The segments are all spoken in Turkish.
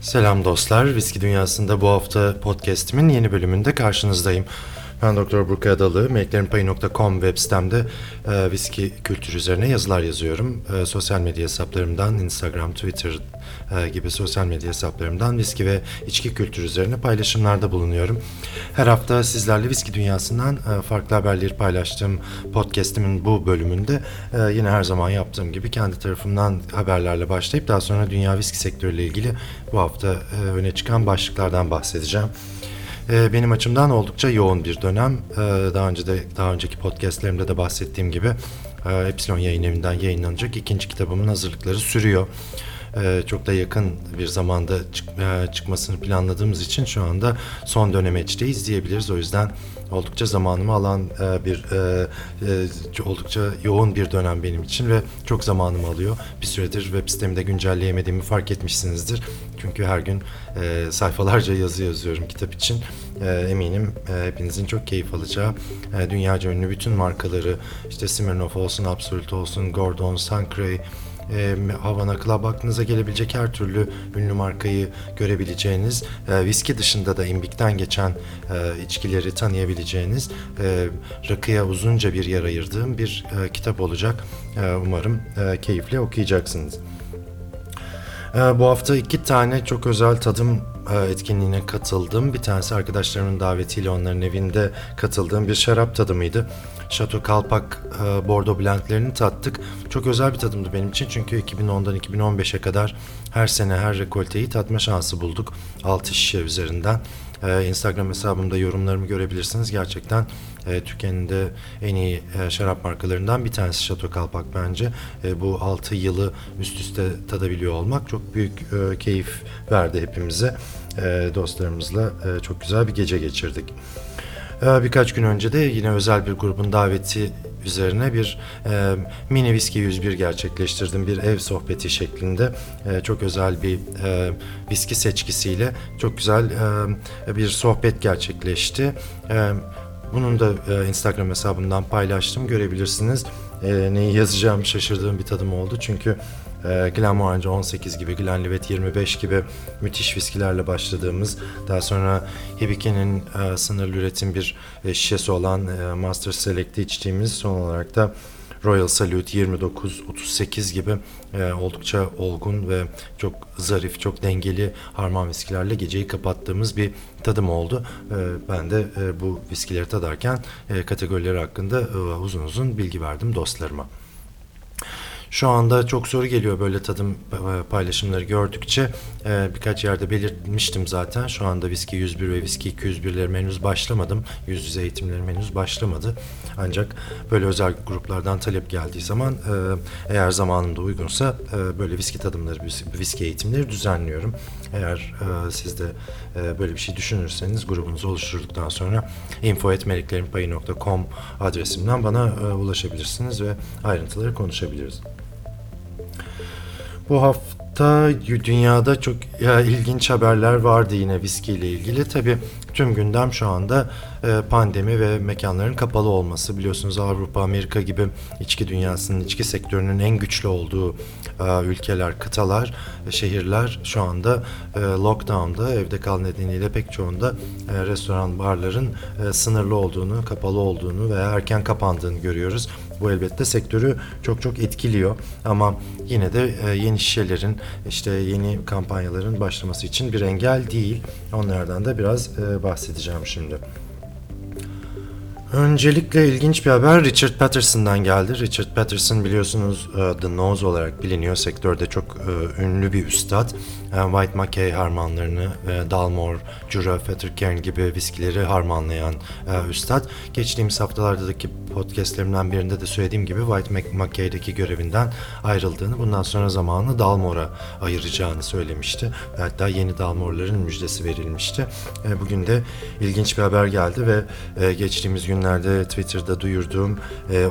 Selam dostlar. Viski Dünyası'nda bu hafta podcastimin yeni bölümünde karşınızdayım. Ben Doktor Burkay Adalı, meleklerinpayı.com web sitemde e, viski kültürü üzerine yazılar yazıyorum. E, sosyal medya hesaplarımdan, Instagram, Twitter gibi sosyal medya hesaplarımdan viski ve içki kültürü üzerine paylaşımlarda bulunuyorum. Her hafta sizlerle viski dünyasından e, farklı haberleri paylaştığım podcastimin bu bölümünde e, yine her zaman yaptığım gibi kendi tarafımdan haberlerle başlayıp daha sonra dünya viski sektörüyle ilgili bu hafta e, öne çıkan başlıklardan bahsedeceğim. E, benim açımdan oldukça yoğun bir dönem. E, daha önce de daha önceki podcastlerimde de bahsettiğim gibi e, Epsilon Yayın Evi'nden yayınlanacak ikinci kitabımın hazırlıkları sürüyor. E, çok da yakın bir zamanda çık, e, çıkmasını planladığımız için şu anda son dönemeçteyiz diyebiliriz. O yüzden oldukça zamanımı alan e, bir e, oldukça yoğun bir dönem benim için ve çok zamanımı alıyor. Bir süredir web sitemi de güncelleyemediğimi fark etmişsinizdir. Çünkü her gün sayfalarca yazı yazıyorum kitap için. Eminim hepinizin çok keyif alacağı dünyaca ünlü bütün markaları işte Smirnoff olsun, Absolut olsun, Gordon, Sancray, e, Havana Club aklınıza gelebilecek her türlü ünlü markayı görebileceğiniz, e, viski dışında da imbikten geçen e, içkileri tanıyabileceğiniz, e, rakıya uzunca bir yer ayırdığım bir e, kitap olacak. E, umarım e, keyifle okuyacaksınız. E, bu hafta iki tane çok özel tadım e, etkinliğine katıldım. Bir tanesi arkadaşlarımın davetiyle onların evinde katıldığım bir şarap tadımıydı. Chateau Kalpak e, Bordeaux Blend'lerini tattık. Çok özel bir tadımdı benim için çünkü 2010'dan 2015'e kadar her sene her rekolteyi tatma şansı bulduk. 6 şişe üzerinden. E, Instagram hesabımda yorumlarımı görebilirsiniz. Gerçekten e, Türkiye'nin de en iyi e, şarap markalarından bir tanesi Chateau Kalpak bence. E, bu 6 yılı üst üste tadabiliyor olmak çok büyük e, keyif verdi hepimize. E, dostlarımızla e, çok güzel bir gece geçirdik. Ee, Birkaç gün önce de yine özel bir grubun daveti üzerine bir e, mini viski 101 gerçekleştirdim. Bir ev sohbeti şeklinde e, çok özel bir e, viski seçkisiyle çok güzel e, bir sohbet gerçekleşti. E, bunun da e, Instagram hesabından paylaştım görebilirsiniz. E, neyi yazacağımı şaşırdığım bir tadım oldu çünkü e, Glenmorangie 18 gibi, Glenlivet 25 gibi müthiş viskilerle başladığımız, daha sonra Hibike'nin e, sınırlı üretim bir e, şişesi olan e, Master Select'i içtiğimiz son olarak da Royal Salute 29, 38 gibi e, oldukça olgun ve çok zarif, çok dengeli harman viskilerle geceyi kapattığımız bir tadım oldu. E, ben de e, bu viskileri tadarken e, kategorileri hakkında e, uzun uzun bilgi verdim dostlarıma. Şu anda çok soru geliyor böyle tadım e, paylaşımları gördükçe. Ee, birkaç yerde belirtmiştim zaten. Şu anda Viski 101 ve Viski 201'lerim henüz başlamadım. Yüz yüze eğitimlerim henüz başlamadı. Ancak böyle özel gruplardan talep geldiği zaman e, eğer zamanında uygunsa e, böyle viski tadımları, viski eğitimleri düzenliyorum. Eğer e, siz de e, böyle bir şey düşünürseniz grubunuzu oluşturduktan sonra info.meleklerinpayı.com adresimden bana e, ulaşabilirsiniz ve ayrıntıları konuşabiliriz. Bu hafta dünyada çok ya, ilginç haberler vardı yine viski ile ilgili. Tabii tüm gündem şu anda e, pandemi ve mekanların kapalı olması. Biliyorsunuz Avrupa, Amerika gibi içki dünyasının, içki sektörünün en güçlü olduğu e, ülkeler, kıtalar, e, şehirler şu anda lockdown'da, evde kal nedeniyle pek çoğunda restoran, barların sınırlı olduğunu, kapalı olduğunu veya erken kapandığını görüyoruz. Bu elbette sektörü çok çok etkiliyor ama yine de yeni şişelerin işte yeni kampanyaların başlaması için bir engel değil. Onlardan da biraz bahsedeceğim şimdi. Öncelikle ilginç bir haber Richard Patterson'dan geldi. Richard Patterson biliyorsunuz e, The Nose olarak biliniyor. Sektörde çok e, ünlü bir üstad. E, White Mackey harmanlarını ve Dalmore, Jura, Fettercairn gibi viskileri harmanlayan üstad. Geçtiğimiz haftalardaki podcastlerimden birinde de söylediğim gibi White Mackey'deki görevinden ayrıldığını, bundan sonra zamanını Dalmore'a ayıracağını söylemişti. Hatta yeni Dalmore'ların müjdesi verilmişti. Bugün de ilginç bir haber geldi ve geçtiğimiz gün günlerde Twitter'da duyurduğum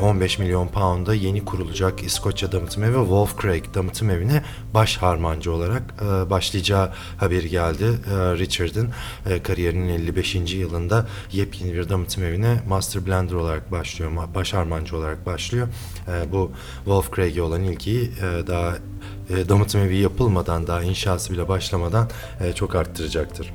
15 e, milyon pound'a yeni kurulacak İskoçya Damıtım Evi Wolf Craig Damıtım Evi'ne baş harmancı olarak e, başlayacağı haberi geldi. E, Richard'ın kariyerinin 55. yılında yepyeni bir damıtım evine Master Blender olarak başlıyor, baş harmancı olarak başlıyor. Bu Wolf Craig'e olan ilgiyi daha damıtım evi yapılmadan daha inşası bile başlamadan çok arttıracaktır.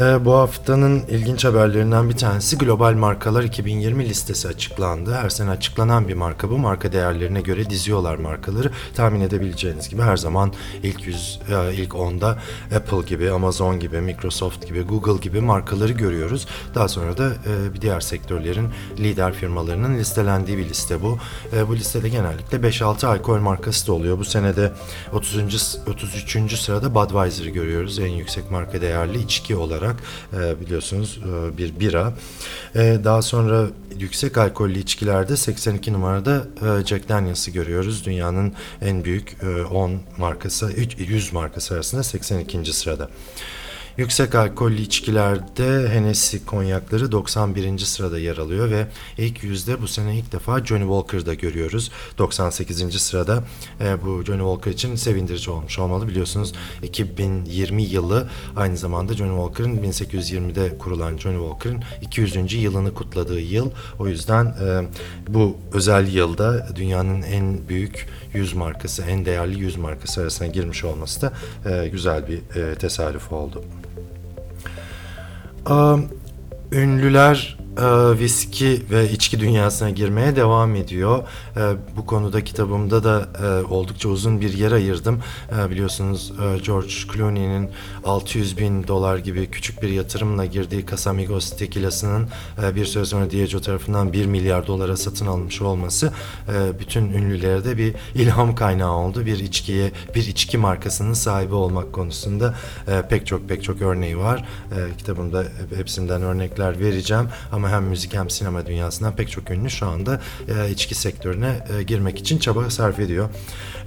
Ee, bu haftanın ilginç haberlerinden bir tanesi Global Markalar 2020 listesi açıklandı. Her sene açıklanan bir marka bu. Marka değerlerine göre diziyorlar markaları. Tahmin edebileceğiniz gibi her zaman ilk 100, e, ilk 10'da Apple gibi, Amazon gibi, Microsoft gibi, Google gibi markaları görüyoruz. Daha sonra da e, diğer sektörlerin lider firmalarının listelendiği bir liste bu. E, bu listede genellikle 5-6 alkol markası da oluyor. Bu senede 30. 33. sırada Budweiser'ı görüyoruz. En yüksek marka değerli içki olarak e, biliyorsunuz e, bir bira. E, daha sonra yüksek alkollü içkilerde 82 numarada e, Jack Daniels'ı görüyoruz. Dünyanın en büyük e, 10 markası, 100 markası arasında 82. sırada. Yüksek alkollü içkilerde Hennessy konyakları 91. sırada yer alıyor ve ilk yüzde bu sene ilk defa Johnny Walker'da görüyoruz. 98. sırada e, bu Johnny Walker için sevindirici olmuş olmalı. Biliyorsunuz 2020 yılı aynı zamanda Johnny Walker'ın 1820'de kurulan Johnny Walker'ın 200. yılını kutladığı yıl. O yüzden e, bu özel yılda dünyanın en büyük 100 markası, en değerli 100 markası arasına girmiş olması da e, güzel bir e, tesadüf oldu. Um, ünlüler e, viski ve içki dünyasına girmeye devam ediyor. E, bu konuda kitabımda da e, oldukça uzun bir yer ayırdım. E, biliyorsunuz e, George Clooney'nin 600 bin dolar gibi küçük bir yatırımla girdiği Casamigos tekilasının e, bir süre sonra Diageo tarafından 1 milyar dolara satın alınmış olması e, bütün ünlülere de bir ilham kaynağı oldu. Bir içkiye, bir içki markasının sahibi olmak konusunda e, pek çok pek çok örneği var. E, kitabımda hepsinden örnekler vereceğim ama hem müzik hem sinema dünyasından pek çok ünlü şu anda e, içki sektörüne e, girmek için çaba sarf ediyor.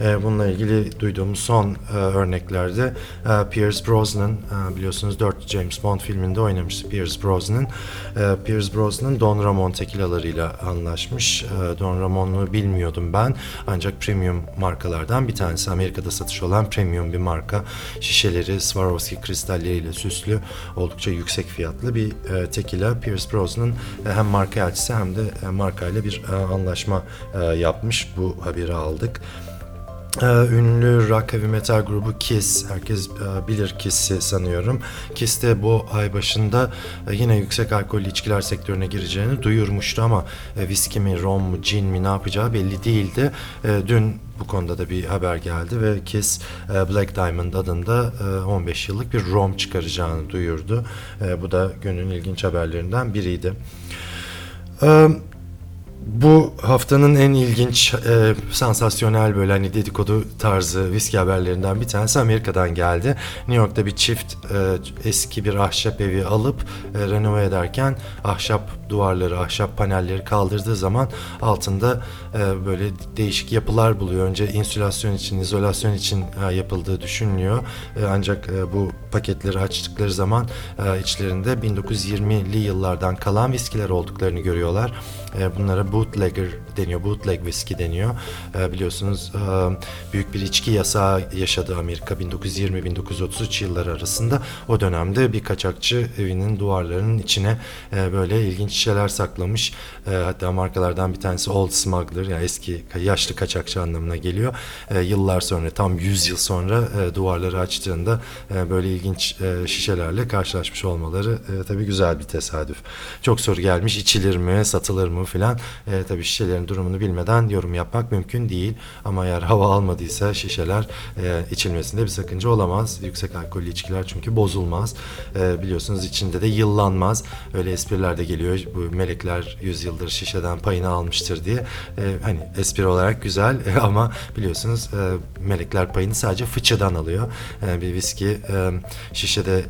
E, bununla ilgili duyduğumuz son e, örneklerde e, Pierce Brosnan e, biliyorsunuz 4 James Bond filminde oynamıştı Pierce Brosnan. E, Pierce Brosnan Don Ramon tekilalarıyla anlaşmış. E, Don Ramon'u bilmiyordum ben ancak premium markalardan bir tanesi. Amerika'da satış olan premium bir marka. Şişeleri Swarovski kristalleriyle süslü oldukça yüksek fiyatlı bir e, tekila. Pierce Brosnan e, hem marka elçisi hem de e, markayla bir e, anlaşma yapmış. Bu haberi aldık. Ee, ünlü rock heavy metal grubu Kiss, herkes e, bilir Kiss'i sanıyorum. Kiss de bu ay başında e, yine yüksek alkollü içkiler sektörüne gireceğini duyurmuştu ama e, viski mi, rom mu, gin mi ne yapacağı belli değildi. Dün bu konuda da bir haber geldi ve Kiss Black Diamond adında e, 15 yıllık bir rom çıkaracağını duyurdu. Bu da günün ilginç haberlerinden biriydi. Bu haftanın en ilginç, e, sansasyonel böyle hani dedikodu tarzı viski haberlerinden bir tanesi Amerika'dan geldi. New York'ta bir çift e, eski bir ahşap evi alıp e, renove ederken ahşap duvarları, ahşap panelleri kaldırdığı zaman altında e, böyle değişik yapılar buluyor. Önce insülasyon için, izolasyon için e, yapıldığı düşünülüyor. E, ancak e, bu paketleri açtıkları zaman e, içlerinde 1920'li yıllardan kalan viskiler olduklarını görüyorlar. E, bunlara bootlegger deniyor, bootleg whisky deniyor. E, biliyorsunuz e, büyük bir içki yasağı yaşadı Amerika 1920-1933 yılları arasında. O dönemde bir kaçakçı evinin duvarlarının içine böyle ilginç şişeler saklamış. Hatta markalardan bir tanesi Old Smuggler yani eski yaşlı kaçakçı anlamına geliyor. Yıllar sonra tam 100 yıl sonra duvarları açtığında böyle ilginç şişelerle karşılaşmış olmaları e, tabii güzel bir tesadüf. Çok soru gelmiş içilir mi, satılır mı filan. E, tabii şişelerin durumunu bilmeden yorum yapmak mümkün değil. Ama eğer hava almadıysa şişeler e, içilmesinde bir sakınca olamaz. Yüksek alkollü içkiler çünkü bozulmaz. E, biliyorsunuz içinde de yıllanmaz. Öyle espriler de geliyor. Bu melekler yüzyıldır şişeden payını almıştır diye. E, hani espri olarak güzel e, ama biliyorsunuz e, melekler payını sadece fıçıdan alıyor. E, bir viski e, şişede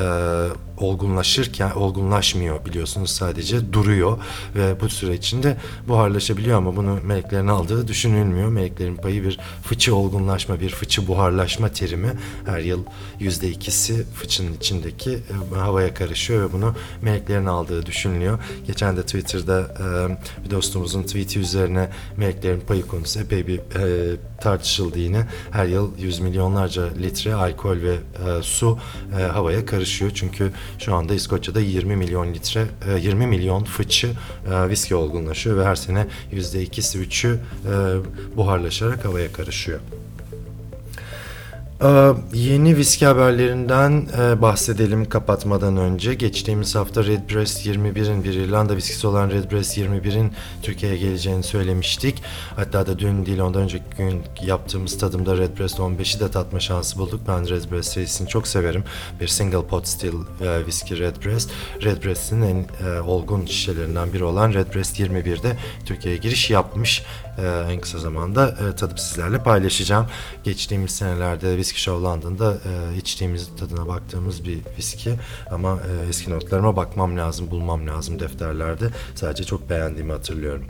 e, olgunlaşırken olgunlaşmıyor biliyorsunuz sadece duruyor ve bu süre içinde buharlaşabiliyor ama bunu meleklerin aldığı düşünülmüyor. Meleklerin payı bir fıçı olgunlaşma, bir fıçı buharlaşma terimi. Her yıl yüzde ikisi fıçının içindeki e, havaya karışıyor ve bunu meleklerin aldığı düşünülüyor. Geçen de Twitter'da e, bir dostumuzun tweet'i üzerine meleklerin payı konusu epey bir e, tartışıldı yine. Her yıl yüz milyonlarca litre alkol ve e, su e, havaya karışıyor karışıyor. Çünkü şu anda İskoçya'da 20 milyon litre, e, 20 milyon fıçı e, viski olgunlaşıyor ve her sene %2'si 3'ü e, buharlaşarak havaya karışıyor. Ee, Yeni viski haberlerinden e, bahsedelim kapatmadan önce. Geçtiğimiz hafta Redbreast 21'in bir İrlanda viskisi olan Redbreast 21'in Türkiye'ye geleceğini söylemiştik. Hatta da dün değil ondan önceki gün yaptığımız tadımda Redbreast 15'i de tatma şansı bulduk. Ben Redbreast serisini çok severim. Bir single pot still e, viski Redbreast. Redbreast'in en e, olgun şişelerinden biri olan Redbreast 21'de Türkiye'ye giriş yapmış. E, en kısa zamanda e, tadıp sizlerle paylaşacağım. Geçtiğimiz senelerde Whisky Show London'da e, içtiğimiz tadına baktığımız bir viski ama e, eski notlarıma bakmam lazım, bulmam lazım defterlerde. Sadece çok beğendiğimi hatırlıyorum.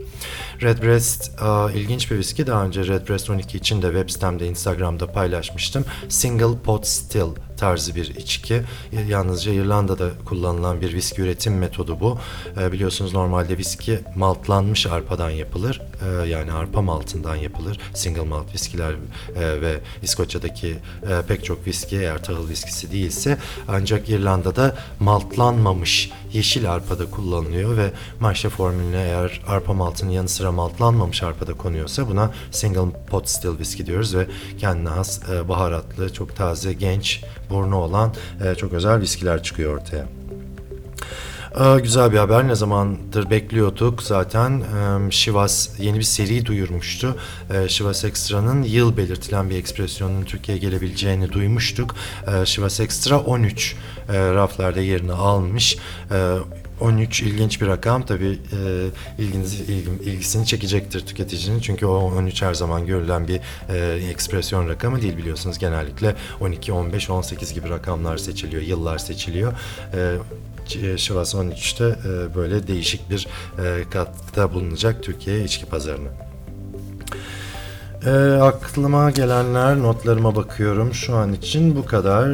Redbreast e, ilginç bir viski. Daha önce Redbreast 12 için de web sitemde, Instagram'da paylaşmıştım. Single Pot Still tarzı bir içki. Yalnızca İrlanda'da kullanılan bir viski üretim metodu bu. E, biliyorsunuz normalde viski maltlanmış arpadan yapılır. E, yani arpa maltından yapılır. Single malt viskiler e, ve İskoçya'daki e, pek çok viski eğer tahıl viskisi değilse ancak İrlanda'da maltlanmamış yeşil arpada kullanılıyor ve maşa formülüne eğer arpa maltının yanı sıra maltlanmamış arpada konuyorsa buna single pot still viski diyoruz ve kendine has e, baharatlı, çok taze, genç, burnu olan e, çok özel viskiler çıkıyor ortaya. Güzel bir haber. Ne zamandır bekliyorduk zaten. Ee, Şivas yeni bir seri duyurmuştu. Ee, Şivas Extra'nın yıl belirtilen bir ekspresyonun Türkiye'ye gelebileceğini duymuştuk. Ee, Şivas Extra 13 e, raflarda yerini almış. Ee, 13 ilginç bir rakam tabii e, ilginizi, ilgim, ilgisini çekecektir tüketicinin çünkü o 13 her zaman görülen bir e, ekspresyon rakamı değil biliyorsunuz genellikle 12, 15, 18 gibi rakamlar seçiliyor, yıllar seçiliyor. E, Şivas 13'te e, böyle değişik bir e, katkıda bulunacak Türkiye içki pazarına. E, aklıma gelenler, notlarıma bakıyorum. Şu an için bu kadar.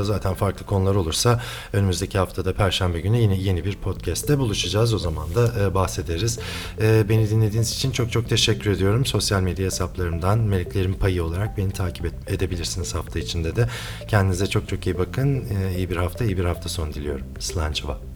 E, zaten farklı konular olursa önümüzdeki haftada Perşembe günü yine yeni bir podcast'te buluşacağız. O zaman da e, bahsederiz. E, beni dinlediğiniz için çok çok teşekkür ediyorum. Sosyal medya hesaplarımdan Meleklerin Payı olarak beni takip et, edebilirsiniz hafta içinde de. Kendinize çok çok iyi bakın. E, iyi bir hafta, iyi bir hafta sonu diliyorum. Slançova.